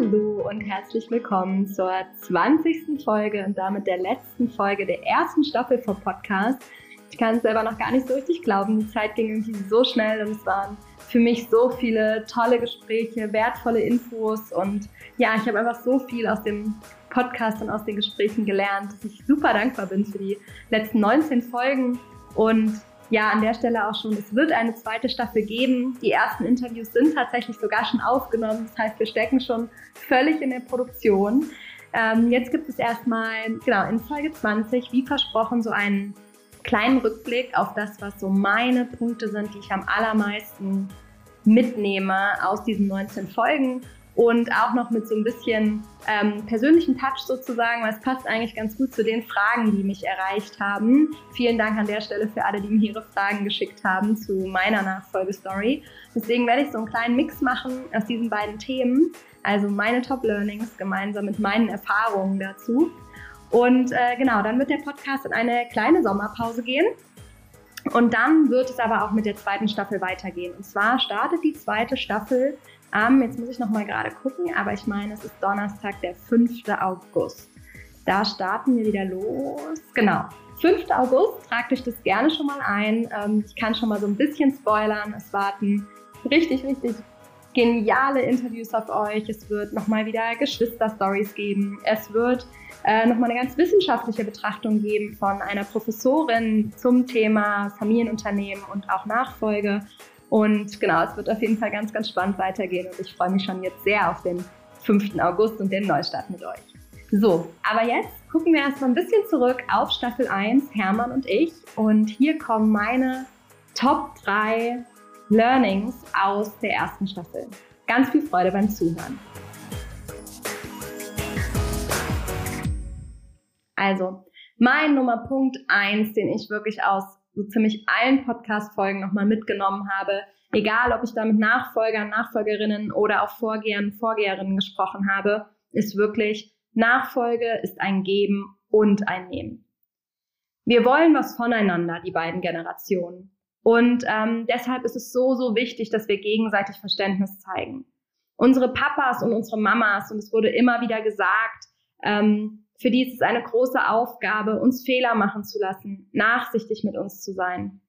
Hallo und herzlich willkommen zur 20. Folge und damit der letzten Folge der ersten Staffel vom Podcast. Ich kann es selber noch gar nicht so richtig glauben. Die Zeit ging irgendwie so schnell und es waren für mich so viele tolle Gespräche, wertvolle Infos und ja, ich habe einfach so viel aus dem Podcast und aus den Gesprächen gelernt, dass ich super dankbar bin für die letzten 19 Folgen und ja, an der Stelle auch schon, es wird eine zweite Staffel geben. Die ersten Interviews sind tatsächlich sogar schon aufgenommen. Das heißt, wir stecken schon völlig in der Produktion. Ähm, jetzt gibt es erstmal, genau, in Folge 20, wie versprochen, so einen kleinen Rückblick auf das, was so meine Punkte sind, die ich am allermeisten mitnehme aus diesen 19 Folgen und auch noch mit so ein bisschen ähm, persönlichen Touch sozusagen, weil es passt eigentlich ganz gut zu den Fragen, die mich erreicht haben. Vielen Dank an der Stelle für alle, die mir ihre Fragen geschickt haben zu meiner Nachfolgestory. Deswegen werde ich so einen kleinen Mix machen aus diesen beiden Themen, also meine Top Learnings gemeinsam mit meinen Erfahrungen dazu. Und äh, genau, dann wird der Podcast in eine kleine Sommerpause gehen. Und dann wird es aber auch mit der zweiten Staffel weitergehen. Und zwar startet die zweite Staffel am, jetzt muss ich noch mal gerade gucken, aber ich meine, es ist Donnerstag, der 5. August. Da starten wir wieder los. Genau. 5. August, tragt euch das gerne schon mal ein. Ähm, ich kann schon mal so ein bisschen spoilern. Es warten richtig, richtig geniale Interviews auf euch. Es wird nochmal wieder Geschwister-Stories geben. Es wird äh, nochmal eine ganz wissenschaftliche Betrachtung geben von einer Professorin zum Thema Familienunternehmen und auch Nachfolge. Und genau, es wird auf jeden Fall ganz, ganz spannend weitergehen und ich freue mich schon jetzt sehr auf den 5. August und den Neustart mit euch. So, aber jetzt gucken wir erstmal ein bisschen zurück auf Staffel 1, Hermann und ich. Und hier kommen meine Top 3 Learnings aus der ersten Staffel. Ganz viel Freude beim Zuhören. Also, mein Nummerpunkt 1, den ich wirklich aus so ziemlich allen Podcast-Folgen nochmal mitgenommen habe, egal ob ich da mit Nachfolgern, Nachfolgerinnen oder auch Vorgehern, Vorgeherinnen gesprochen habe, ist wirklich, Nachfolge ist ein Geben und ein Nehmen. Wir wollen was voneinander, die beiden Generationen. Und ähm, deshalb ist es so, so wichtig, dass wir gegenseitig Verständnis zeigen. Unsere Papas und unsere Mamas, und es wurde immer wieder gesagt, ähm, für die ist es eine große Aufgabe, uns Fehler machen zu lassen, nachsichtig mit uns zu sein.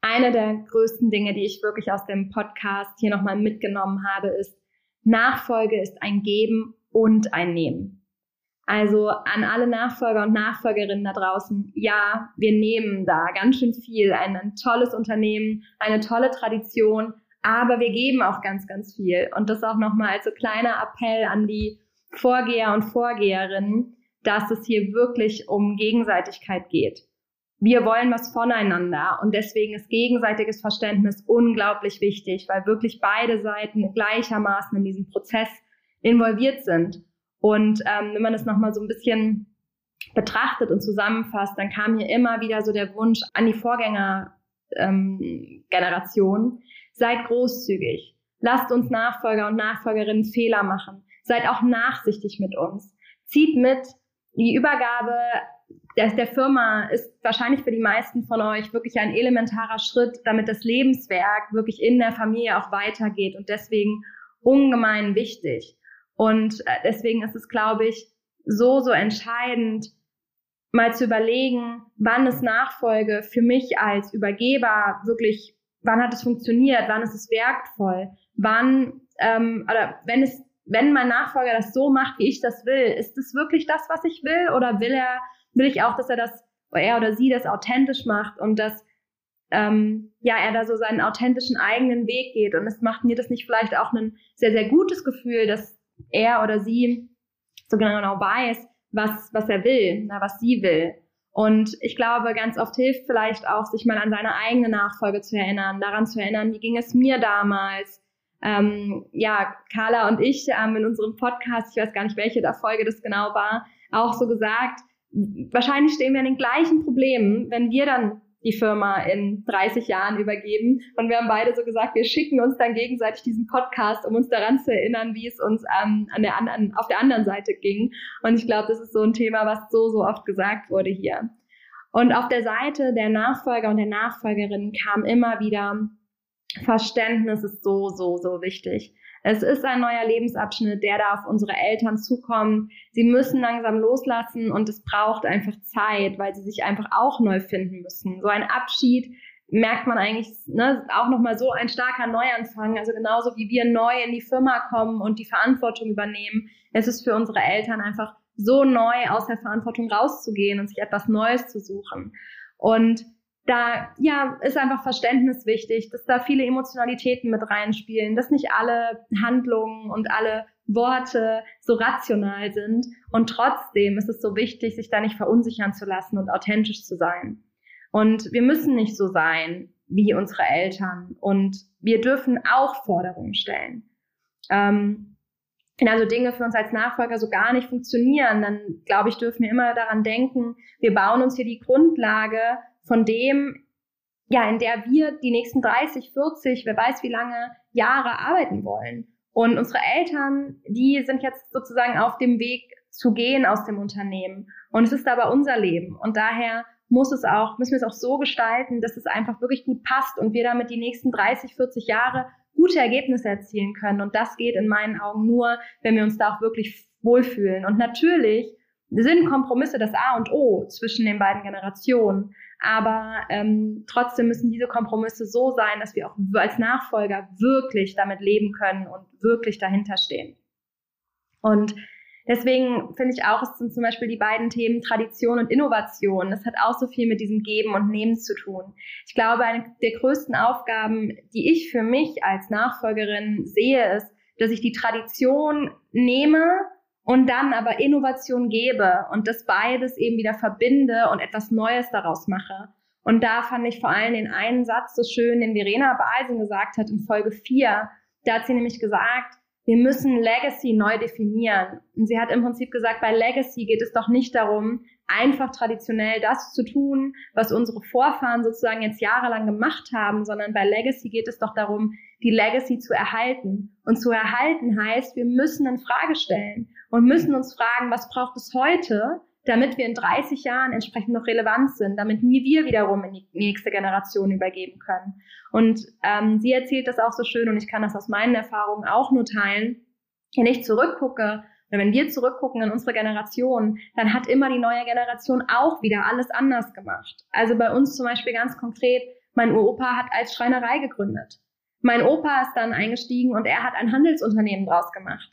Eine der größten Dinge, die ich wirklich aus dem Podcast hier nochmal mitgenommen habe, ist, Nachfolge ist ein Geben und ein Nehmen. Also an alle Nachfolger und Nachfolgerinnen da draußen, ja, wir nehmen da ganz schön viel, ein, ein tolles Unternehmen, eine tolle Tradition, aber wir geben auch ganz, ganz viel. Und das auch nochmal als so kleiner Appell an die Vorgeher und Vorgeherinnen, dass es hier wirklich um Gegenseitigkeit geht. Wir wollen was voneinander und deswegen ist gegenseitiges Verständnis unglaublich wichtig, weil wirklich beide Seiten gleichermaßen in diesem Prozess involviert sind. Und ähm, wenn man das nochmal so ein bisschen betrachtet und zusammenfasst, dann kam hier immer wieder so der Wunsch an die Vorgängergeneration, ähm, seid großzügig, lasst uns Nachfolger und Nachfolgerinnen Fehler machen, Seid auch nachsichtig mit uns. Zieht mit. Die Übergabe der, der Firma ist wahrscheinlich für die meisten von euch wirklich ein elementarer Schritt, damit das Lebenswerk wirklich in der Familie auch weitergeht und deswegen ungemein wichtig. Und äh, deswegen ist es, glaube ich, so, so entscheidend, mal zu überlegen, wann ist Nachfolge für mich als Übergeber wirklich, wann hat es funktioniert, wann ist es wertvoll, wann, ähm, oder wenn es wenn mein Nachfolger das so macht, wie ich das will, ist es wirklich das, was ich will? Oder will er, will ich auch, dass er das, er oder sie das authentisch macht und dass ähm, ja, er da so seinen authentischen eigenen Weg geht. Und es macht mir das nicht vielleicht auch ein sehr, sehr gutes Gefühl, dass er oder sie so genau weiß, was, was er will, na, was sie will. Und ich glaube, ganz oft hilft vielleicht auch, sich mal an seine eigene Nachfolge zu erinnern, daran zu erinnern, wie ging es mir damals, ähm, ja, Carla und ich ähm, in unserem Podcast, ich weiß gar nicht, welche der Folge das genau war, auch so gesagt, wahrscheinlich stehen wir an den gleichen Problemen, wenn wir dann die Firma in 30 Jahren übergeben. Und wir haben beide so gesagt, wir schicken uns dann gegenseitig diesen Podcast, um uns daran zu erinnern, wie es uns ähm, an der anderen, auf der anderen Seite ging. Und ich glaube, das ist so ein Thema, was so, so oft gesagt wurde hier. Und auf der Seite der Nachfolger und der Nachfolgerinnen kam immer wieder Verständnis ist so, so, so wichtig. Es ist ein neuer Lebensabschnitt, der da auf unsere Eltern zukommt. Sie müssen langsam loslassen und es braucht einfach Zeit, weil sie sich einfach auch neu finden müssen. So ein Abschied merkt man eigentlich ne, auch nochmal so ein starker Neuanfang. Also genauso wie wir neu in die Firma kommen und die Verantwortung übernehmen, es ist für unsere Eltern einfach so neu aus der Verantwortung rauszugehen und sich etwas Neues zu suchen. Und da ja, ist einfach Verständnis wichtig, dass da viele Emotionalitäten mit reinspielen, dass nicht alle Handlungen und alle Worte so rational sind. Und trotzdem ist es so wichtig, sich da nicht verunsichern zu lassen und authentisch zu sein. Und wir müssen nicht so sein wie unsere Eltern. Und wir dürfen auch Forderungen stellen. Ähm, wenn also Dinge für uns als Nachfolger so gar nicht funktionieren, dann glaube ich, dürfen wir immer daran denken, wir bauen uns hier die Grundlage von dem, ja, in der wir die nächsten 30, 40, wer weiß wie lange Jahre arbeiten wollen. Und unsere Eltern, die sind jetzt sozusagen auf dem Weg zu gehen aus dem Unternehmen. Und es ist aber unser Leben. Und daher muss es auch, müssen wir es auch so gestalten, dass es einfach wirklich gut passt und wir damit die nächsten 30, 40 Jahre gute Ergebnisse erzielen können. Und das geht in meinen Augen nur, wenn wir uns da auch wirklich wohlfühlen. Und natürlich sind Kompromisse das A und O zwischen den beiden Generationen. Aber ähm, trotzdem müssen diese Kompromisse so sein, dass wir auch als Nachfolger wirklich damit leben können und wirklich dahinter stehen. Und Deswegen finde ich auch, es sind zum Beispiel die beiden Themen Tradition und Innovation. Das hat auch so viel mit diesem Geben und Nehmen zu tun. Ich glaube, eine der größten Aufgaben, die ich für mich als Nachfolgerin sehe, ist, dass ich die Tradition nehme und dann aber Innovation gebe und das beides eben wieder verbinde und etwas Neues daraus mache. Und da fand ich vor allem den einen Satz so schön, den Verena Balsen gesagt hat in Folge 4. Da hat sie nämlich gesagt, wir müssen Legacy neu definieren. Und sie hat im Prinzip gesagt, bei Legacy geht es doch nicht darum, einfach traditionell das zu tun, was unsere Vorfahren sozusagen jetzt jahrelang gemacht haben, sondern bei Legacy geht es doch darum, die Legacy zu erhalten. Und zu erhalten heißt, wir müssen in Frage stellen und müssen uns fragen, was braucht es heute, damit wir in 30 Jahren entsprechend noch relevant sind, damit wir wiederum in die nächste Generation übergeben können. Und ähm, sie erzählt das auch so schön und ich kann das aus meinen Erfahrungen auch nur teilen. Wenn ich zurückgucke, wenn wir zurückgucken in unsere Generation, dann hat immer die neue Generation auch wieder alles anders gemacht. Also bei uns zum Beispiel ganz konkret, mein Opa hat als Schreinerei gegründet. Mein Opa ist dann eingestiegen und er hat ein Handelsunternehmen draus gemacht.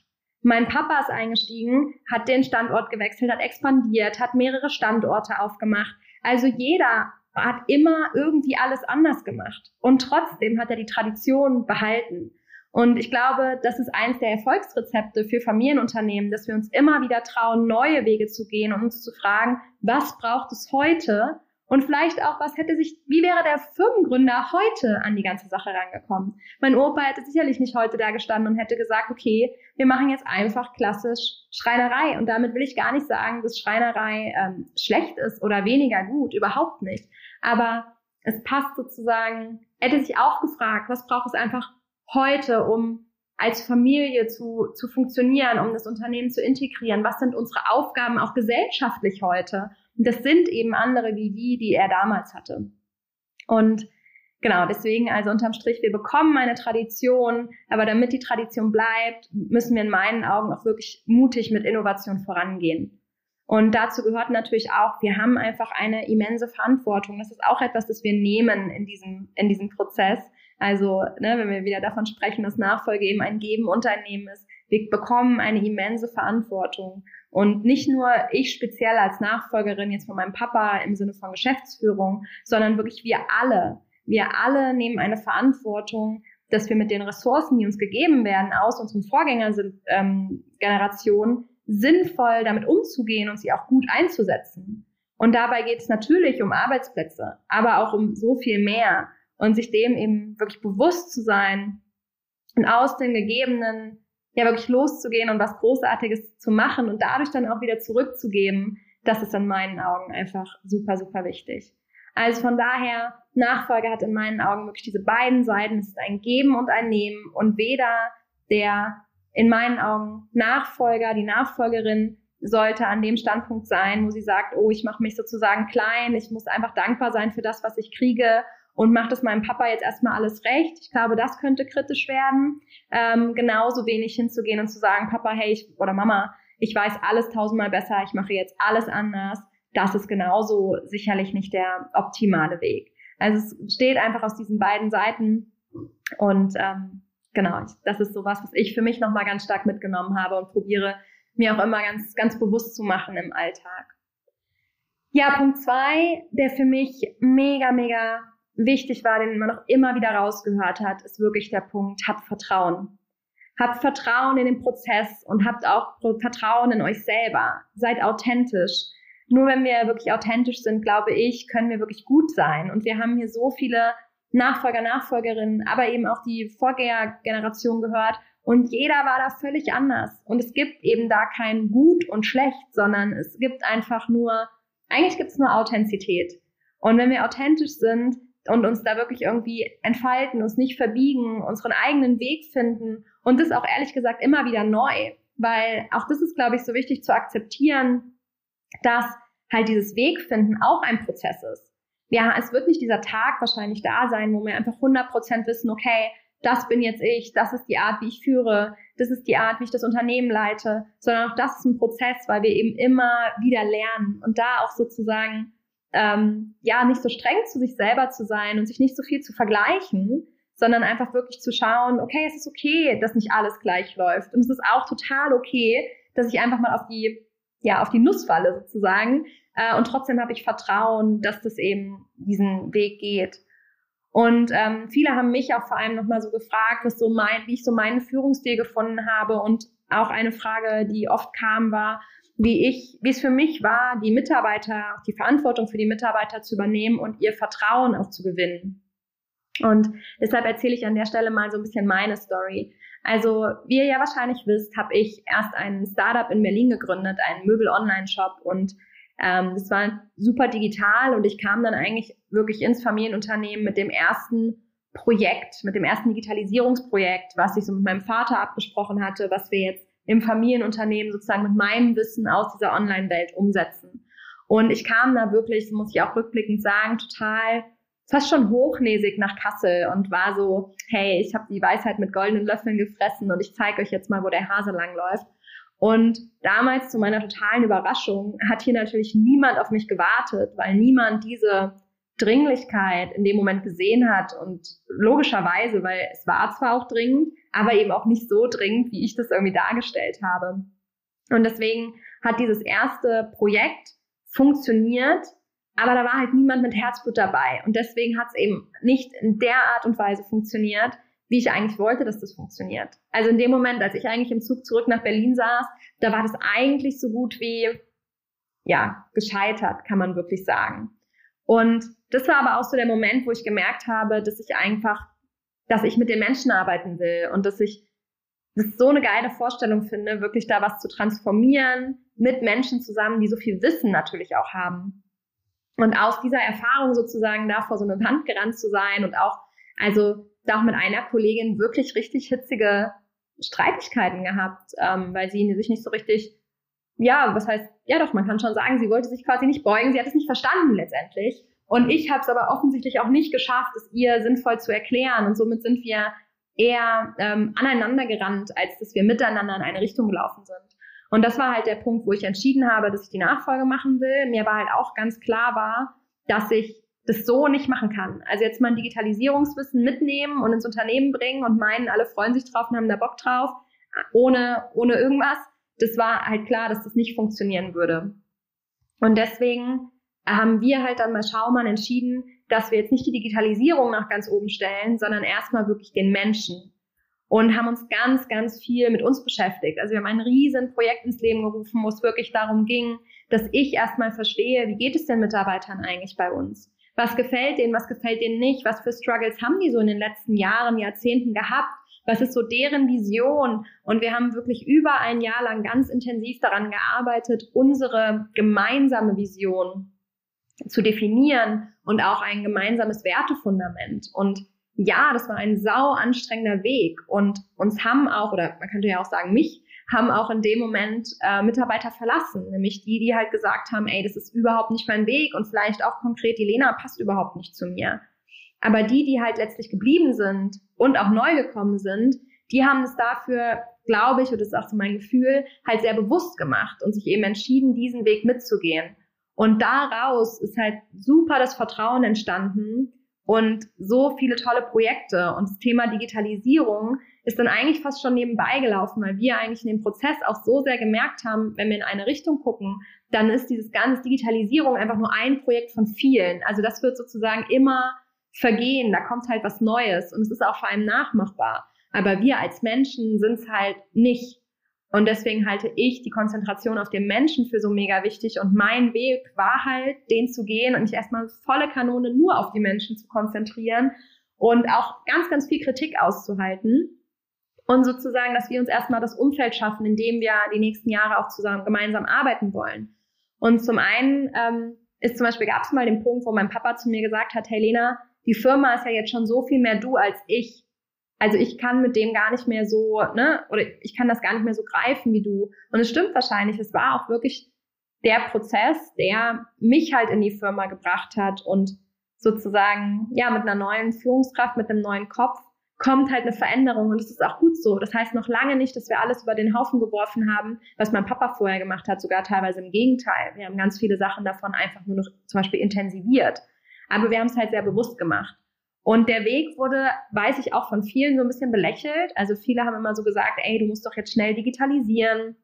Mein Papa ist eingestiegen, hat den Standort gewechselt, hat expandiert, hat mehrere Standorte aufgemacht. Also jeder hat immer irgendwie alles anders gemacht. Und trotzdem hat er die Tradition behalten. Und ich glaube, das ist eines der Erfolgsrezepte für Familienunternehmen, dass wir uns immer wieder trauen, neue Wege zu gehen und uns zu fragen, was braucht es heute, und vielleicht auch, was hätte sich, wie wäre der Firmengründer heute an die ganze Sache rangekommen? Mein Opa hätte sicherlich nicht heute da gestanden und hätte gesagt, okay, wir machen jetzt einfach klassisch Schreinerei. Und damit will ich gar nicht sagen, dass Schreinerei ähm, schlecht ist oder weniger gut, überhaupt nicht. Aber es passt sozusagen, hätte sich auch gefragt, was braucht es einfach heute, um als Familie zu, zu funktionieren, um das Unternehmen zu integrieren? Was sind unsere Aufgaben auch gesellschaftlich heute? Das sind eben andere wie die, die er damals hatte. Und genau, deswegen also unterm Strich, wir bekommen eine Tradition, aber damit die Tradition bleibt, müssen wir in meinen Augen auch wirklich mutig mit Innovation vorangehen. Und dazu gehört natürlich auch, wir haben einfach eine immense Verantwortung. Das ist auch etwas, das wir nehmen in diesem, in diesem Prozess. Also, ne, wenn wir wieder davon sprechen, dass Nachfolge eben ein Geben-Unternehmen ist, wir bekommen eine immense Verantwortung. Und nicht nur ich speziell als Nachfolgerin jetzt von meinem Papa im Sinne von Geschäftsführung, sondern wirklich wir alle. Wir alle nehmen eine Verantwortung, dass wir mit den Ressourcen, die uns gegeben werden aus unseren Vorgängergenerationen, ähm, sinnvoll damit umzugehen und sie auch gut einzusetzen. Und dabei geht es natürlich um Arbeitsplätze, aber auch um so viel mehr und sich dem eben wirklich bewusst zu sein und aus den gegebenen ja wirklich loszugehen und was Großartiges zu machen und dadurch dann auch wieder zurückzugeben, das ist in meinen Augen einfach super, super wichtig. Also von daher, Nachfolge hat in meinen Augen wirklich diese beiden Seiten. Es ist ein Geben und ein Nehmen und weder der in meinen Augen Nachfolger, die Nachfolgerin sollte an dem Standpunkt sein, wo sie sagt, oh, ich mache mich sozusagen klein, ich muss einfach dankbar sein für das, was ich kriege und macht es meinem Papa jetzt erstmal alles recht. Ich glaube, das könnte kritisch werden. Ähm, genauso wenig hinzugehen und zu sagen, Papa, hey, ich, oder Mama, ich weiß alles tausendmal besser, ich mache jetzt alles anders. Das ist genauso sicherlich nicht der optimale Weg. Also es steht einfach aus diesen beiden Seiten und ähm, genau, das ist sowas, was ich für mich nochmal ganz stark mitgenommen habe und probiere mir auch immer ganz, ganz bewusst zu machen im Alltag. Ja, Punkt zwei, der für mich mega, mega wichtig war, den man auch immer wieder rausgehört hat, ist wirklich der Punkt, habt Vertrauen. Habt Vertrauen in den Prozess und habt auch Vertrauen in euch selber. Seid authentisch. Nur wenn wir wirklich authentisch sind, glaube ich, können wir wirklich gut sein. Und wir haben hier so viele Nachfolger, Nachfolgerinnen, aber eben auch die Vorgängergeneration gehört. Und jeder war da völlig anders. Und es gibt eben da kein gut und schlecht, sondern es gibt einfach nur, eigentlich gibt es nur Authentizität. Und wenn wir authentisch sind und uns da wirklich irgendwie entfalten, uns nicht verbiegen, unseren eigenen Weg finden und das auch ehrlich gesagt immer wieder neu, weil auch das ist, glaube ich, so wichtig zu akzeptieren, dass halt dieses Wegfinden auch ein Prozess ist. Ja, es wird nicht dieser Tag wahrscheinlich da sein, wo wir einfach 100% wissen, okay, das bin jetzt ich, das ist die Art, wie ich führe, das ist die Art, wie ich das Unternehmen leite, sondern auch das ist ein Prozess, weil wir eben immer wieder lernen. Und da auch sozusagen ähm, ja nicht so streng zu sich selber zu sein und sich nicht so viel zu vergleichen, sondern einfach wirklich zu schauen, okay, es ist okay, dass nicht alles gleich läuft und es ist auch total okay, dass ich einfach mal auf die ja auf die Nuss falle sozusagen äh, und trotzdem habe ich Vertrauen, dass das eben diesen Weg geht. Und ähm, viele haben mich auch vor allem nochmal so gefragt, was so mein, wie ich so meinen Führungsstil gefunden habe. Und auch eine Frage, die oft kam, war, wie ich, wie es für mich war, die Mitarbeiter, die Verantwortung für die Mitarbeiter zu übernehmen und ihr Vertrauen auch zu gewinnen. Und deshalb erzähle ich an der Stelle mal so ein bisschen meine Story. Also, wie ihr ja wahrscheinlich wisst, habe ich erst ein Startup in Berlin gegründet, einen Möbel-Online-Shop und ähm, das war super digital und ich kam dann eigentlich wirklich ins Familienunternehmen mit dem ersten Projekt, mit dem ersten Digitalisierungsprojekt, was ich so mit meinem Vater abgesprochen hatte, was wir jetzt im Familienunternehmen sozusagen mit meinem Wissen aus dieser Online-Welt umsetzen. Und ich kam da wirklich, muss ich auch rückblickend sagen, total fast schon hochnäsig nach Kassel und war so, hey, ich habe die Weisheit mit goldenen Löffeln gefressen und ich zeige euch jetzt mal, wo der Hase langläuft. Und damals zu meiner totalen Überraschung hat hier natürlich niemand auf mich gewartet, weil niemand diese Dringlichkeit in dem Moment gesehen hat und logischerweise, weil es war zwar auch dringend, aber eben auch nicht so dringend, wie ich das irgendwie dargestellt habe. Und deswegen hat dieses erste Projekt funktioniert, aber da war halt niemand mit Herzblut dabei. Und deswegen hat es eben nicht in der Art und Weise funktioniert, wie ich eigentlich wollte, dass das funktioniert. Also in dem Moment, als ich eigentlich im Zug zurück nach Berlin saß, da war das eigentlich so gut wie, ja, gescheitert, kann man wirklich sagen. Und das war aber auch so der Moment, wo ich gemerkt habe, dass ich einfach, dass ich mit den Menschen arbeiten will und dass ich das so eine geile Vorstellung finde, wirklich da was zu transformieren mit Menschen zusammen, die so viel Wissen natürlich auch haben. Und aus dieser Erfahrung sozusagen da vor so eine Wand gerannt zu sein und auch, also da auch mit einer Kollegin wirklich richtig hitzige Streitigkeiten gehabt, ähm, weil sie sich nicht so richtig, ja, was heißt, ja doch, man kann schon sagen, sie wollte sich quasi nicht beugen, sie hat es nicht verstanden letztendlich. Und ich habe es aber offensichtlich auch nicht geschafft, es ihr sinnvoll zu erklären. Und somit sind wir eher ähm, aneinander gerannt, als dass wir miteinander in eine Richtung gelaufen sind. Und das war halt der Punkt, wo ich entschieden habe, dass ich die Nachfolge machen will. Mir war halt auch ganz klar war, dass ich das so nicht machen kann. Also jetzt mal ein Digitalisierungswissen mitnehmen und ins Unternehmen bringen und meinen, alle freuen sich drauf und haben da Bock drauf, ohne, ohne irgendwas. Das war halt klar, dass das nicht funktionieren würde. Und deswegen haben wir halt dann bei Schaumann entschieden, dass wir jetzt nicht die Digitalisierung nach ganz oben stellen, sondern erstmal wirklich den Menschen. Und haben uns ganz, ganz viel mit uns beschäftigt. Also wir haben ein riesen Projekt ins Leben gerufen, wo es wirklich darum ging, dass ich erstmal verstehe, wie geht es den Mitarbeitern eigentlich bei uns? was gefällt denen, was gefällt denen nicht, was für Struggles haben die so in den letzten Jahren, Jahrzehnten gehabt, was ist so deren Vision. Und wir haben wirklich über ein Jahr lang ganz intensiv daran gearbeitet, unsere gemeinsame Vision zu definieren und auch ein gemeinsames Wertefundament. Und ja, das war ein sau anstrengender Weg und uns haben auch, oder man könnte ja auch sagen, mich haben auch in dem Moment äh, Mitarbeiter verlassen, nämlich die, die halt gesagt haben, ey, das ist überhaupt nicht mein Weg und vielleicht auch konkret, die Lena passt überhaupt nicht zu mir. Aber die, die halt letztlich geblieben sind und auch neu gekommen sind, die haben es dafür, glaube ich, und das ist auch so mein Gefühl, halt sehr bewusst gemacht und sich eben entschieden, diesen Weg mitzugehen. Und daraus ist halt super das Vertrauen entstanden und so viele tolle Projekte. Und das Thema Digitalisierung ist dann eigentlich fast schon nebenbei gelaufen, weil wir eigentlich in dem Prozess auch so sehr gemerkt haben, wenn wir in eine Richtung gucken, dann ist dieses ganze Digitalisierung einfach nur ein Projekt von vielen. Also das wird sozusagen immer vergehen, da kommt halt was Neues und es ist auch vor allem nachmachbar. Aber wir als Menschen sind es halt nicht. Und deswegen halte ich die Konzentration auf den Menschen für so mega wichtig. Und mein Weg war halt, den zu gehen und mich erstmal volle Kanone nur auf die Menschen zu konzentrieren und auch ganz, ganz viel Kritik auszuhalten. Und sozusagen, dass wir uns erstmal das Umfeld schaffen, in dem wir die nächsten Jahre auch zusammen gemeinsam arbeiten wollen. Und zum einen ähm, ist zum Beispiel, gab es mal den Punkt, wo mein Papa zu mir gesagt hat, hey Lena, die Firma ist ja jetzt schon so viel mehr du als ich. Also ich kann mit dem gar nicht mehr so, ne, oder ich kann das gar nicht mehr so greifen wie du. Und es stimmt wahrscheinlich, es war auch wirklich der Prozess, der mich halt in die Firma gebracht hat und sozusagen, ja, mit einer neuen Führungskraft, mit einem neuen Kopf kommt halt eine Veränderung und es ist auch gut so. Das heißt noch lange nicht, dass wir alles über den Haufen geworfen haben, was mein Papa vorher gemacht hat, sogar teilweise im Gegenteil. Wir haben ganz viele Sachen davon einfach nur noch zum Beispiel intensiviert. Aber wir haben es halt sehr bewusst gemacht. Und der Weg wurde, weiß ich auch von vielen so ein bisschen belächelt. Also viele haben immer so gesagt, ey, du musst doch jetzt schnell digitalisieren.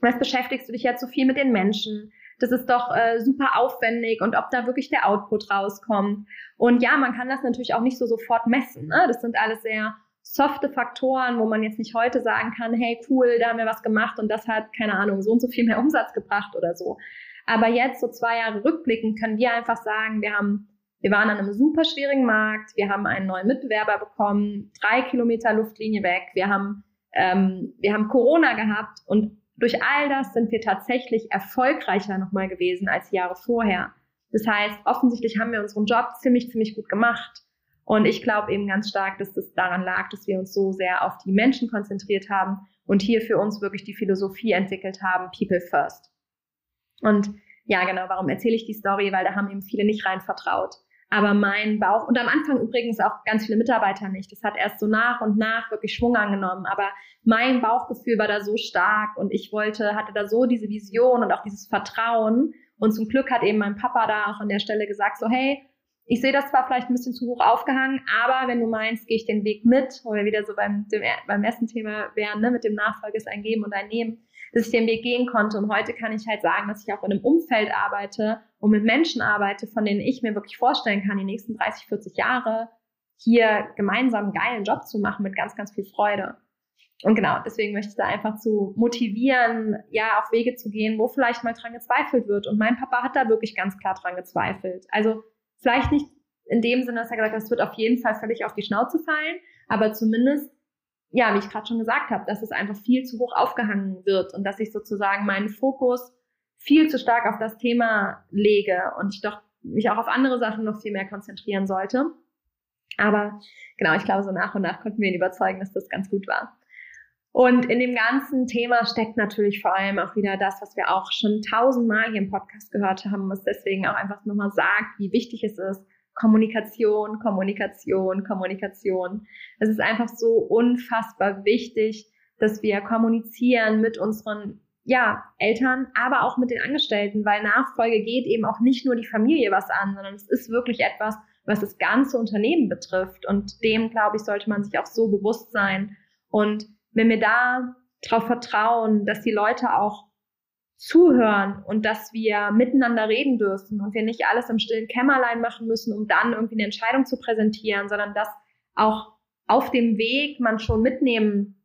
Was beschäftigst du dich jetzt so viel mit den Menschen? Das ist doch äh, super aufwendig und ob da wirklich der Output rauskommt. Und ja, man kann das natürlich auch nicht so sofort messen. Ne? Das sind alles sehr softe Faktoren, wo man jetzt nicht heute sagen kann, hey cool, da haben wir was gemacht und das hat, keine Ahnung, so und so viel mehr Umsatz gebracht oder so. Aber jetzt, so zwei Jahre rückblickend, können wir einfach sagen, wir haben wir waren an einem super schwierigen Markt. Wir haben einen neuen Mitbewerber bekommen, drei Kilometer Luftlinie weg. Wir haben, ähm, wir haben Corona gehabt und durch all das sind wir tatsächlich erfolgreicher nochmal gewesen als Jahre vorher. Das heißt, offensichtlich haben wir unseren Job ziemlich, ziemlich gut gemacht. Und ich glaube eben ganz stark, dass das daran lag, dass wir uns so sehr auf die Menschen konzentriert haben und hier für uns wirklich die Philosophie entwickelt haben, People First. Und ja, genau, warum erzähle ich die Story? Weil da haben eben viele nicht rein vertraut. Aber mein Bauch, und am Anfang übrigens auch ganz viele Mitarbeiter nicht. Das hat erst so nach und nach wirklich Schwung angenommen. Aber mein Bauchgefühl war da so stark und ich wollte, hatte da so diese Vision und auch dieses Vertrauen. Und zum Glück hat eben mein Papa da auch an der Stelle gesagt, so, hey, ich sehe das zwar vielleicht ein bisschen zu hoch aufgehangen, aber wenn du meinst, gehe ich den Weg mit, wo wir wieder so beim, dem, beim ersten Thema wären, ne, mit dem Nachfolge ist ein Geben und ein Nehmen, dass ich den Weg gehen konnte. Und heute kann ich halt sagen, dass ich auch in einem Umfeld arbeite und mit Menschen arbeite, von denen ich mir wirklich vorstellen kann, die nächsten 30, 40 Jahre hier gemeinsam einen geilen Job zu machen mit ganz, ganz viel Freude. Und genau, deswegen möchte ich da einfach zu motivieren, ja, auf Wege zu gehen, wo vielleicht mal dran gezweifelt wird. Und mein Papa hat da wirklich ganz klar dran gezweifelt. Also vielleicht nicht in dem Sinne, dass er gesagt hat, es wird auf jeden Fall völlig auf die Schnauze fallen, aber zumindest ja, wie ich gerade schon gesagt habe, dass es einfach viel zu hoch aufgehangen wird und dass ich sozusagen meinen Fokus viel zu stark auf das Thema lege und ich doch mich auch auf andere Sachen noch viel mehr konzentrieren sollte. Aber genau, ich glaube, so nach und nach konnten wir ihn überzeugen, dass das ganz gut war. Und in dem ganzen Thema steckt natürlich vor allem auch wieder das, was wir auch schon tausendmal hier im Podcast gehört haben, was deswegen auch einfach nochmal sagt, wie wichtig es ist, Kommunikation, Kommunikation, Kommunikation. Es ist einfach so unfassbar wichtig, dass wir kommunizieren mit unseren ja, Eltern, aber auch mit den Angestellten, weil Nachfolge geht eben auch nicht nur die Familie was an, sondern es ist wirklich etwas, was das ganze Unternehmen betrifft. Und dem, glaube ich, sollte man sich auch so bewusst sein. Und wenn wir da darauf vertrauen, dass die Leute auch zuhören und dass wir miteinander reden dürfen und wir nicht alles im stillen Kämmerlein machen müssen, um dann irgendwie eine Entscheidung zu präsentieren, sondern dass auch auf dem Weg man schon mitnehmen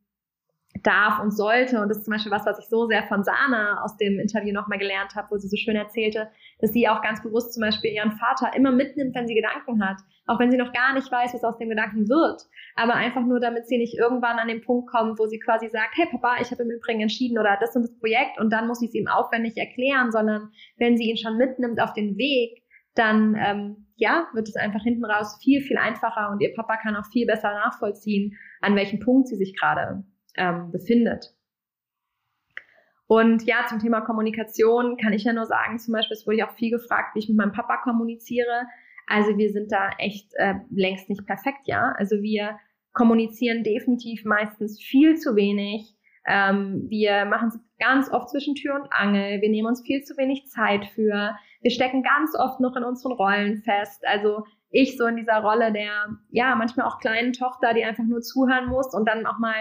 darf und sollte. Und das ist zum Beispiel was, was ich so sehr von Sana aus dem Interview nochmal gelernt habe, wo sie so schön erzählte, dass sie auch ganz bewusst zum Beispiel ihren Vater immer mitnimmt, wenn sie Gedanken hat. Auch wenn sie noch gar nicht weiß, was aus dem Gedanken wird. Aber einfach nur, damit sie nicht irgendwann an den Punkt kommt, wo sie quasi sagt, hey Papa, ich habe im Übrigen entschieden oder das und das Projekt und dann muss ich es ihm aufwendig erklären, sondern wenn sie ihn schon mitnimmt auf den Weg, dann ähm, ja, wird es einfach hinten raus viel, viel einfacher und ihr Papa kann auch viel besser nachvollziehen, an welchem Punkt sie sich gerade ähm, befindet. Und ja, zum Thema Kommunikation kann ich ja nur sagen, zum Beispiel, es wurde ich auch viel gefragt, wie ich mit meinem Papa kommuniziere. Also wir sind da echt äh, längst nicht perfekt, ja. Also wir kommunizieren definitiv meistens viel zu wenig. Ähm, wir machen es ganz oft zwischen Tür und Angel. Wir nehmen uns viel zu wenig Zeit für. Wir stecken ganz oft noch in unseren Rollen fest. Also ich so in dieser Rolle der, ja, manchmal auch kleinen Tochter, die einfach nur zuhören muss und dann auch mal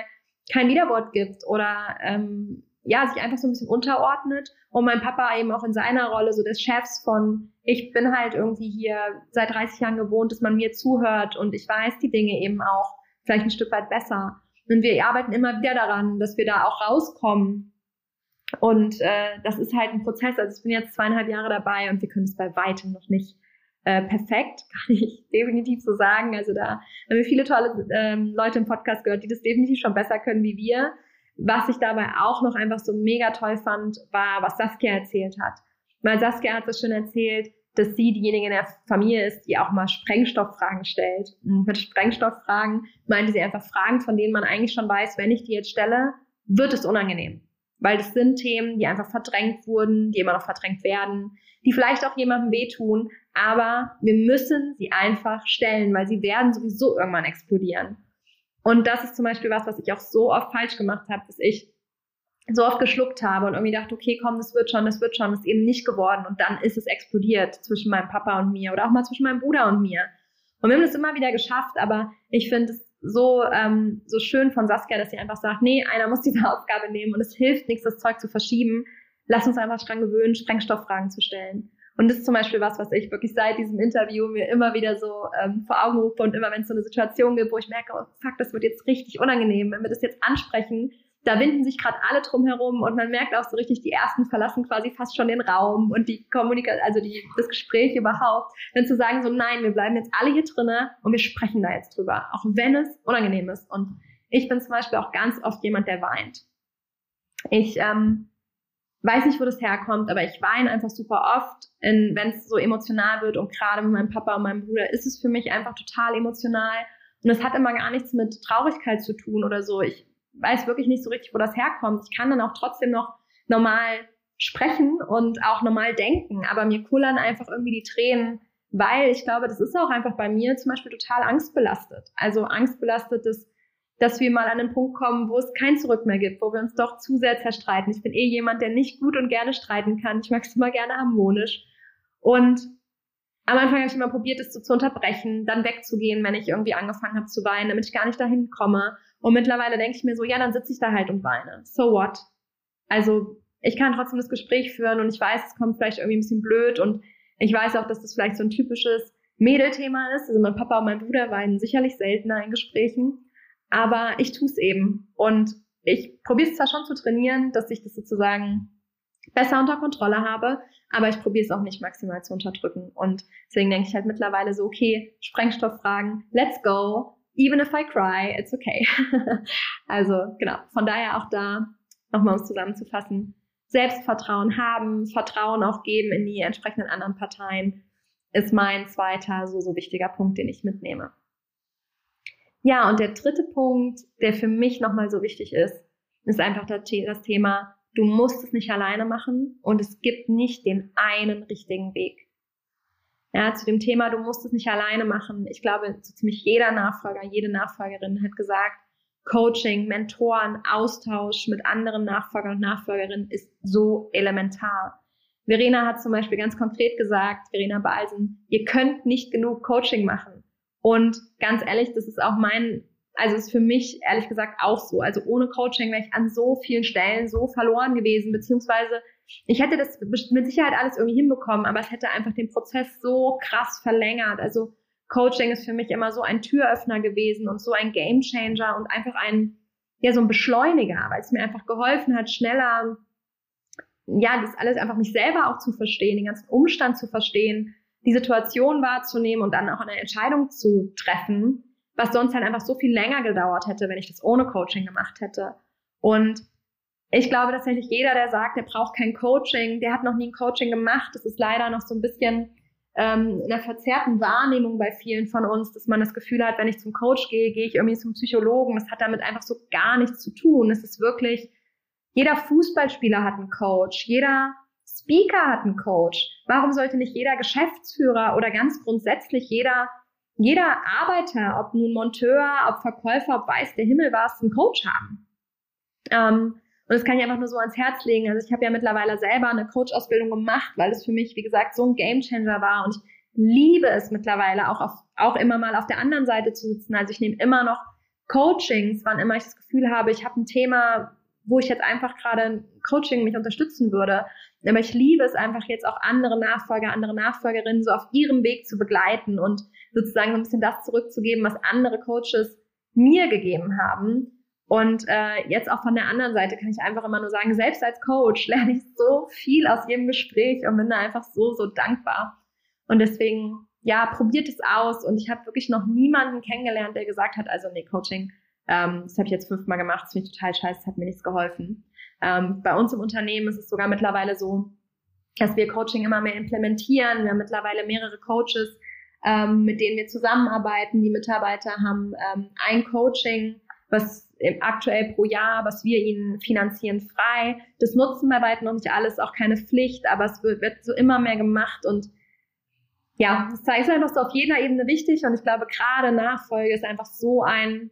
kein Widerwort gibt oder ähm, ja, sich einfach so ein bisschen unterordnet und mein Papa eben auch in seiner Rolle so des Chefs von, ich bin halt irgendwie hier seit 30 Jahren gewohnt, dass man mir zuhört und ich weiß die Dinge eben auch vielleicht ein Stück weit besser. Und wir arbeiten immer wieder daran, dass wir da auch rauskommen. Und äh, das ist halt ein Prozess. Also ich bin jetzt zweieinhalb Jahre dabei und wir können es bei weitem noch nicht äh, perfekt, kann ich definitiv so sagen. Also da haben wir viele tolle ähm, Leute im Podcast gehört, die das definitiv schon besser können wie wir. Was ich dabei auch noch einfach so mega toll fand, war, was Saskia erzählt hat. Weil Saskia hat es schon erzählt, dass sie diejenige in der Familie ist, die auch mal Sprengstofffragen stellt. Und mit Sprengstofffragen meinte sie einfach Fragen, von denen man eigentlich schon weiß, wenn ich die jetzt stelle, wird es unangenehm. Weil das sind Themen, die einfach verdrängt wurden, die immer noch verdrängt werden, die vielleicht auch jemandem wehtun, aber wir müssen sie einfach stellen, weil sie werden sowieso irgendwann explodieren. Und das ist zum Beispiel was, was ich auch so oft falsch gemacht habe, dass ich so oft geschluckt habe und irgendwie dachte, okay, komm, das wird schon, das wird schon, das ist eben nicht geworden. Und dann ist es explodiert zwischen meinem Papa und mir oder auch mal zwischen meinem Bruder und mir. Und wir haben das immer wieder geschafft, aber ich finde es so, ähm, so schön von Saskia, dass sie einfach sagt, nee, einer muss diese Aufgabe nehmen und es hilft nichts, das Zeug zu verschieben. Lass uns einfach dran gewöhnen, Sprengstofffragen zu stellen. Und das ist zum Beispiel was, was ich wirklich seit diesem Interview mir immer wieder so ähm, vor Augen rufe und immer wenn es so eine Situation gibt, wo ich merke, oh fuck, das wird jetzt richtig unangenehm, wenn wir das jetzt ansprechen, da winden sich gerade alle drum herum und man merkt auch so richtig, die ersten verlassen quasi fast schon den Raum und die Kommunikation, also die, das Gespräch überhaupt, dann zu sagen so, nein, wir bleiben jetzt alle hier drinnen und wir sprechen da jetzt drüber, auch wenn es unangenehm ist. Und ich bin zum Beispiel auch ganz oft jemand, der weint. Ich ähm, weiß nicht, wo das herkommt, aber ich weine einfach super oft, wenn es so emotional wird und gerade mit meinem Papa und meinem Bruder ist es für mich einfach total emotional. Und es hat immer gar nichts mit Traurigkeit zu tun oder so. Ich weiß wirklich nicht so richtig, wo das herkommt. Ich kann dann auch trotzdem noch normal sprechen und auch normal denken, aber mir kullern einfach irgendwie die Tränen, weil ich glaube, das ist auch einfach bei mir zum Beispiel total angstbelastet. Also angstbelastet ist, dass wir mal an den Punkt kommen, wo es kein Zurück mehr gibt, wo wir uns doch zu sehr zerstreiten. Ich bin eh jemand, der nicht gut und gerne streiten kann. Ich mag es immer gerne harmonisch. Und am Anfang habe ich immer probiert, es so zu unterbrechen, dann wegzugehen, wenn ich irgendwie angefangen habe zu weinen, damit ich gar nicht dahin komme. Und mittlerweile denke ich mir so, ja, dann sitze ich da halt und weine. So what? Also ich kann trotzdem das Gespräch führen und ich weiß, es kommt vielleicht irgendwie ein bisschen blöd und ich weiß auch, dass das vielleicht so ein typisches Mädelthema ist. Also mein Papa und mein Bruder weinen sicherlich seltener in Gesprächen, aber ich tue es eben. Und ich probiere es zwar schon zu trainieren, dass ich das sozusagen besser unter Kontrolle habe, aber ich probiere es auch nicht maximal zu unterdrücken. Und deswegen denke ich halt mittlerweile so, okay, Sprengstofffragen, let's go even if I cry, it's okay. also genau, von daher auch da nochmal uns zusammenzufassen. Selbstvertrauen haben, Vertrauen auch geben in die entsprechenden anderen Parteien, ist mein zweiter so, so wichtiger Punkt, den ich mitnehme. Ja, und der dritte Punkt, der für mich nochmal so wichtig ist, ist einfach das Thema, du musst es nicht alleine machen und es gibt nicht den einen richtigen Weg. Ja, zu dem Thema, du musst es nicht alleine machen. Ich glaube, so ziemlich jeder Nachfolger, jede Nachfolgerin hat gesagt, Coaching, Mentoren, Austausch mit anderen Nachfolgern und Nachfolgerinnen ist so elementar. Verena hat zum Beispiel ganz konkret gesagt, Verena Balsen, ihr könnt nicht genug Coaching machen. Und ganz ehrlich, das ist auch mein, also ist für mich ehrlich gesagt auch so. Also ohne Coaching wäre ich an so vielen Stellen so verloren gewesen, beziehungsweise ich hätte das mit Sicherheit alles irgendwie hinbekommen, aber es hätte einfach den Prozess so krass verlängert. Also Coaching ist für mich immer so ein Türöffner gewesen und so ein Gamechanger und einfach ein, ja, so ein Beschleuniger, weil es mir einfach geholfen hat, schneller, ja, das alles einfach mich selber auch zu verstehen, den ganzen Umstand zu verstehen, die Situation wahrzunehmen und dann auch eine Entscheidung zu treffen, was sonst halt einfach so viel länger gedauert hätte, wenn ich das ohne Coaching gemacht hätte. Und ich glaube tatsächlich, jeder, der sagt, der braucht kein Coaching, der hat noch nie ein Coaching gemacht. Das ist leider noch so ein bisschen ähm, in der verzerrten Wahrnehmung bei vielen von uns, dass man das Gefühl hat, wenn ich zum Coach gehe, gehe ich irgendwie zum Psychologen. Das hat damit einfach so gar nichts zu tun. Es ist wirklich, jeder Fußballspieler hat einen Coach, jeder Speaker hat einen Coach. Warum sollte nicht jeder Geschäftsführer oder ganz grundsätzlich jeder, jeder Arbeiter, ob nun Monteur, ob Verkäufer, ob weiß der Himmel was, einen Coach haben? Ähm, und das kann ich einfach nur so ans Herz legen. Also ich habe ja mittlerweile selber eine Coach-Ausbildung gemacht, weil es für mich, wie gesagt, so ein Gamechanger war. Und ich liebe es mittlerweile auch, auf, auch immer mal auf der anderen Seite zu sitzen. Also ich nehme immer noch Coachings, wann immer ich das Gefühl habe, ich habe ein Thema, wo ich jetzt einfach gerade ein Coaching mich unterstützen würde. Aber ich liebe es einfach jetzt auch andere Nachfolger, andere Nachfolgerinnen so auf ihrem Weg zu begleiten und sozusagen so ein bisschen das zurückzugeben, was andere Coaches mir gegeben haben. Und äh, jetzt auch von der anderen Seite kann ich einfach immer nur sagen, selbst als Coach lerne ich so viel aus jedem Gespräch und bin da einfach so, so dankbar. Und deswegen, ja, probiert es aus. Und ich habe wirklich noch niemanden kennengelernt, der gesagt hat, also nee, Coaching, ähm, das habe ich jetzt fünfmal gemacht, das finde ich total scheiße, das hat mir nichts geholfen. Ähm, bei uns im Unternehmen ist es sogar mittlerweile so, dass wir Coaching immer mehr implementieren. Wir haben mittlerweile mehrere Coaches, ähm, mit denen wir zusammenarbeiten. Die Mitarbeiter haben ähm, ein Coaching, was aktuell pro Jahr, was wir ihnen finanzieren, frei. Das nutzen bei weitem noch nicht alles, auch keine Pflicht, aber es wird, wird so immer mehr gemacht und ja, das ist einfach so auf jeder Ebene wichtig und ich glaube, gerade Nachfolge ist einfach so ein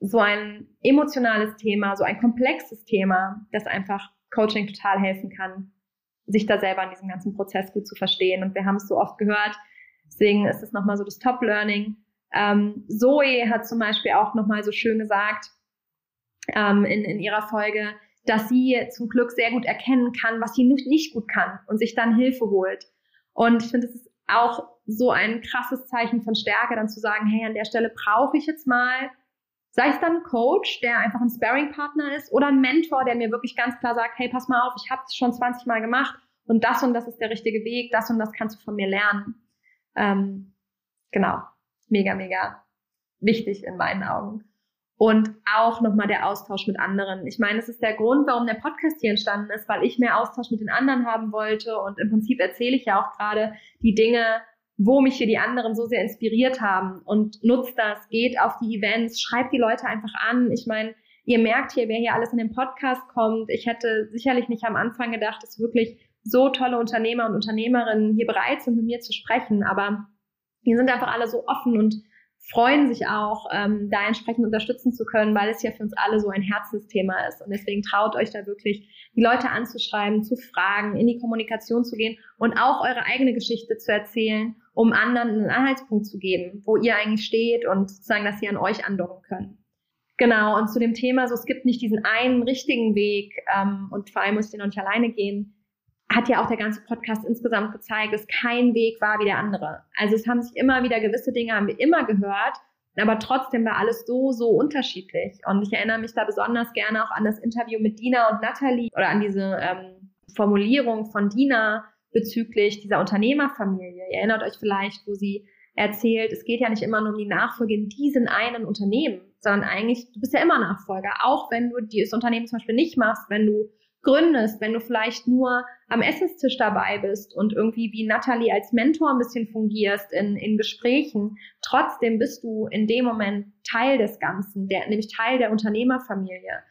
so ein emotionales Thema, so ein komplexes Thema, das einfach Coaching total helfen kann, sich da selber in diesem ganzen Prozess gut zu verstehen. Und wir haben es so oft gehört, deswegen ist es nochmal so das Top-Learning. Ähm, Zoe hat zum Beispiel auch nochmal so schön gesagt ähm, in, in ihrer Folge, dass sie zum Glück sehr gut erkennen kann, was sie nicht gut kann und sich dann Hilfe holt. Und ich finde, es ist auch so ein krasses Zeichen von Stärke, dann zu sagen, hey, an der Stelle brauche ich jetzt mal Sei es dann ein Coach, der einfach ein Sparring-Partner ist oder ein Mentor, der mir wirklich ganz klar sagt, hey, pass mal auf, ich habe es schon 20 Mal gemacht und das und das ist der richtige Weg, das und das kannst du von mir lernen. Ähm, genau, mega, mega wichtig in meinen Augen. Und auch nochmal der Austausch mit anderen. Ich meine, es ist der Grund, warum der Podcast hier entstanden ist, weil ich mehr Austausch mit den anderen haben wollte. Und im Prinzip erzähle ich ja auch gerade die Dinge, wo mich hier die anderen so sehr inspiriert haben und nutzt das, geht auf die Events, schreibt die Leute einfach an. Ich meine, ihr merkt hier, wer hier alles in den Podcast kommt. Ich hätte sicherlich nicht am Anfang gedacht, dass wirklich so tolle Unternehmer und Unternehmerinnen hier bereit sind, mit mir zu sprechen. Aber die sind einfach alle so offen und freuen sich auch, ähm, da entsprechend unterstützen zu können, weil es ja für uns alle so ein Herzensthema ist. Und deswegen traut euch da wirklich, die Leute anzuschreiben, zu fragen, in die Kommunikation zu gehen und auch eure eigene Geschichte zu erzählen, um anderen einen Anhaltspunkt zu geben, wo ihr eigentlich steht und sozusagen, dass sie an euch andocken können. Genau, und zu dem Thema, so es gibt nicht diesen einen richtigen Weg ähm, und vor allem müsst ihr noch nicht alleine gehen hat ja auch der ganze Podcast insgesamt gezeigt, dass kein Weg war wie der andere. Also es haben sich immer wieder gewisse Dinge haben wir immer gehört, aber trotzdem war alles so, so unterschiedlich. Und ich erinnere mich da besonders gerne auch an das Interview mit Dina und Natalie oder an diese ähm, Formulierung von Dina bezüglich dieser Unternehmerfamilie. Ihr erinnert euch vielleicht, wo sie erzählt, es geht ja nicht immer nur um die Nachfolge in diesen einen Unternehmen, sondern eigentlich, du bist ja immer Nachfolger, auch wenn du dieses Unternehmen zum Beispiel nicht machst, wenn du gründest, wenn du vielleicht nur am Essenstisch dabei bist und irgendwie wie Natalie als Mentor ein bisschen fungierst in, in Gesprächen, trotzdem bist du in dem Moment Teil des Ganzen, der, nämlich Teil der Unternehmerfamilie.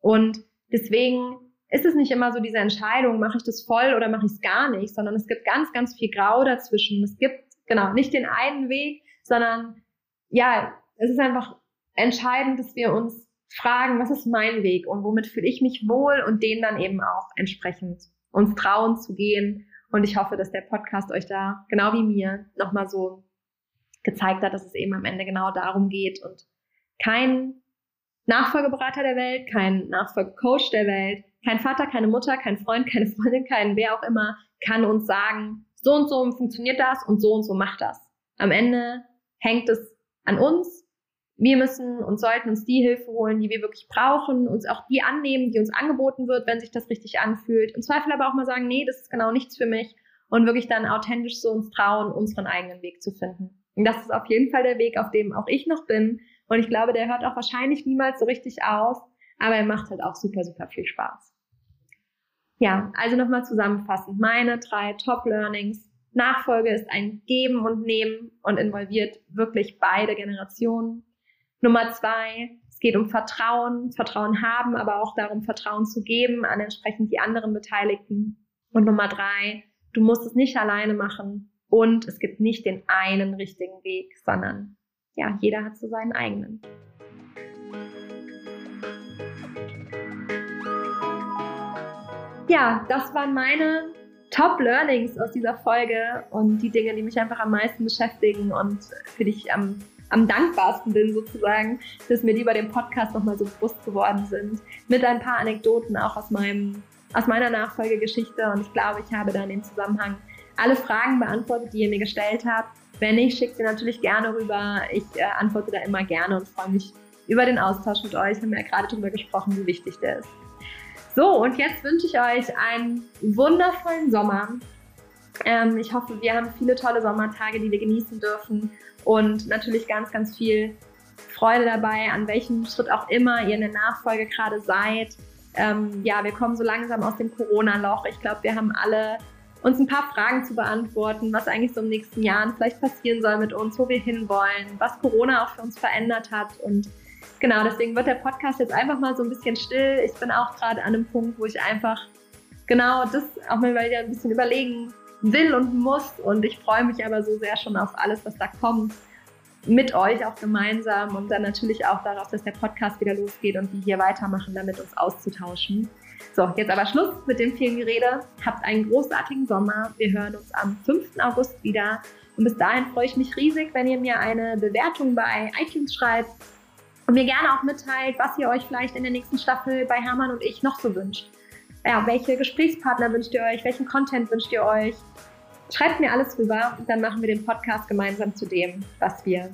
Und deswegen ist es nicht immer so diese Entscheidung, mache ich das voll oder mache ich es gar nicht, sondern es gibt ganz, ganz viel Grau dazwischen. Es gibt genau nicht den einen Weg, sondern ja, es ist einfach entscheidend, dass wir uns fragen, was ist mein Weg und womit fühle ich mich wohl und den dann eben auch entsprechend uns trauen zu gehen. Und ich hoffe, dass der Podcast euch da, genau wie mir, nochmal so gezeigt hat, dass es eben am Ende genau darum geht und kein Nachfolgeberater der Welt, kein Nachfolgecoach der Welt, kein Vater, keine Mutter, kein Freund, keine Freundin, kein wer auch immer kann uns sagen, so und so funktioniert das und so und so macht das. Am Ende hängt es an uns wir müssen und sollten uns die Hilfe holen, die wir wirklich brauchen, uns auch die annehmen, die uns angeboten wird, wenn sich das richtig anfühlt. Im Zweifel aber auch mal sagen, nee, das ist genau nichts für mich und wirklich dann authentisch so uns trauen, unseren eigenen Weg zu finden. Und das ist auf jeden Fall der Weg, auf dem auch ich noch bin. Und ich glaube, der hört auch wahrscheinlich niemals so richtig auf, aber er macht halt auch super, super viel Spaß. Ja, also nochmal zusammenfassend. Meine drei Top-Learnings. Nachfolge ist ein Geben und Nehmen und involviert wirklich beide Generationen. Nummer zwei, es geht um Vertrauen, Vertrauen haben, aber auch darum, Vertrauen zu geben an entsprechend die anderen Beteiligten. Und Nummer drei, du musst es nicht alleine machen und es gibt nicht den einen richtigen Weg, sondern ja, jeder hat so seinen eigenen. Ja, das waren meine Top Learnings aus dieser Folge und die Dinge, die mich einfach am meisten beschäftigen und für die ich am, am dankbarsten bin sozusagen, dass mir die bei dem Podcast nochmal so bewusst geworden sind. Mit ein paar Anekdoten auch aus meinem, aus meiner Nachfolgegeschichte und ich glaube, ich habe da in dem Zusammenhang alle Fragen beantwortet, die ihr mir gestellt habt. Wenn nicht, schickt sie natürlich gerne rüber. Ich äh, antworte da immer gerne und freue mich über den Austausch mit euch. Wir haben ja gerade darüber gesprochen, wie wichtig der ist. So, und jetzt wünsche ich euch einen wundervollen Sommer. Ähm, ich hoffe, wir haben viele tolle Sommertage, die wir genießen dürfen und natürlich ganz, ganz viel Freude dabei, an welchem Schritt auch immer ihr in der Nachfolge gerade seid. Ähm, ja, wir kommen so langsam aus dem Corona-Loch. Ich glaube, wir haben alle uns ein paar Fragen zu beantworten, was eigentlich so im nächsten Jahr vielleicht passieren soll mit uns, wo wir hinwollen, was Corona auch für uns verändert hat und genau, deswegen wird der Podcast jetzt einfach mal so ein bisschen still. Ich bin auch gerade an einem Punkt, wo ich einfach genau das auch mal wieder ein bisschen überlegen will und muss. Und ich freue mich aber so sehr schon auf alles, was da kommt. Mit euch auch gemeinsam und dann natürlich auch darauf, dass der Podcast wieder losgeht und wir hier weitermachen, damit uns auszutauschen. So, jetzt aber Schluss mit dem vielen Gerede. Habt einen großartigen Sommer. Wir hören uns am 5. August wieder. Und bis dahin freue ich mich riesig, wenn ihr mir eine Bewertung bei iTunes schreibt und mir gerne auch mitteilt, was ihr euch vielleicht in der nächsten Staffel bei Hermann und ich noch so wünscht. Ja, welche Gesprächspartner wünscht ihr euch? Welchen Content wünscht ihr euch? Schreibt mir alles rüber und dann machen wir den Podcast gemeinsam zu dem, was wir,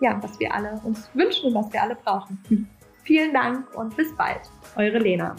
ja, was wir alle uns wünschen und was wir alle brauchen. Vielen Dank und bis bald. Eure Lena.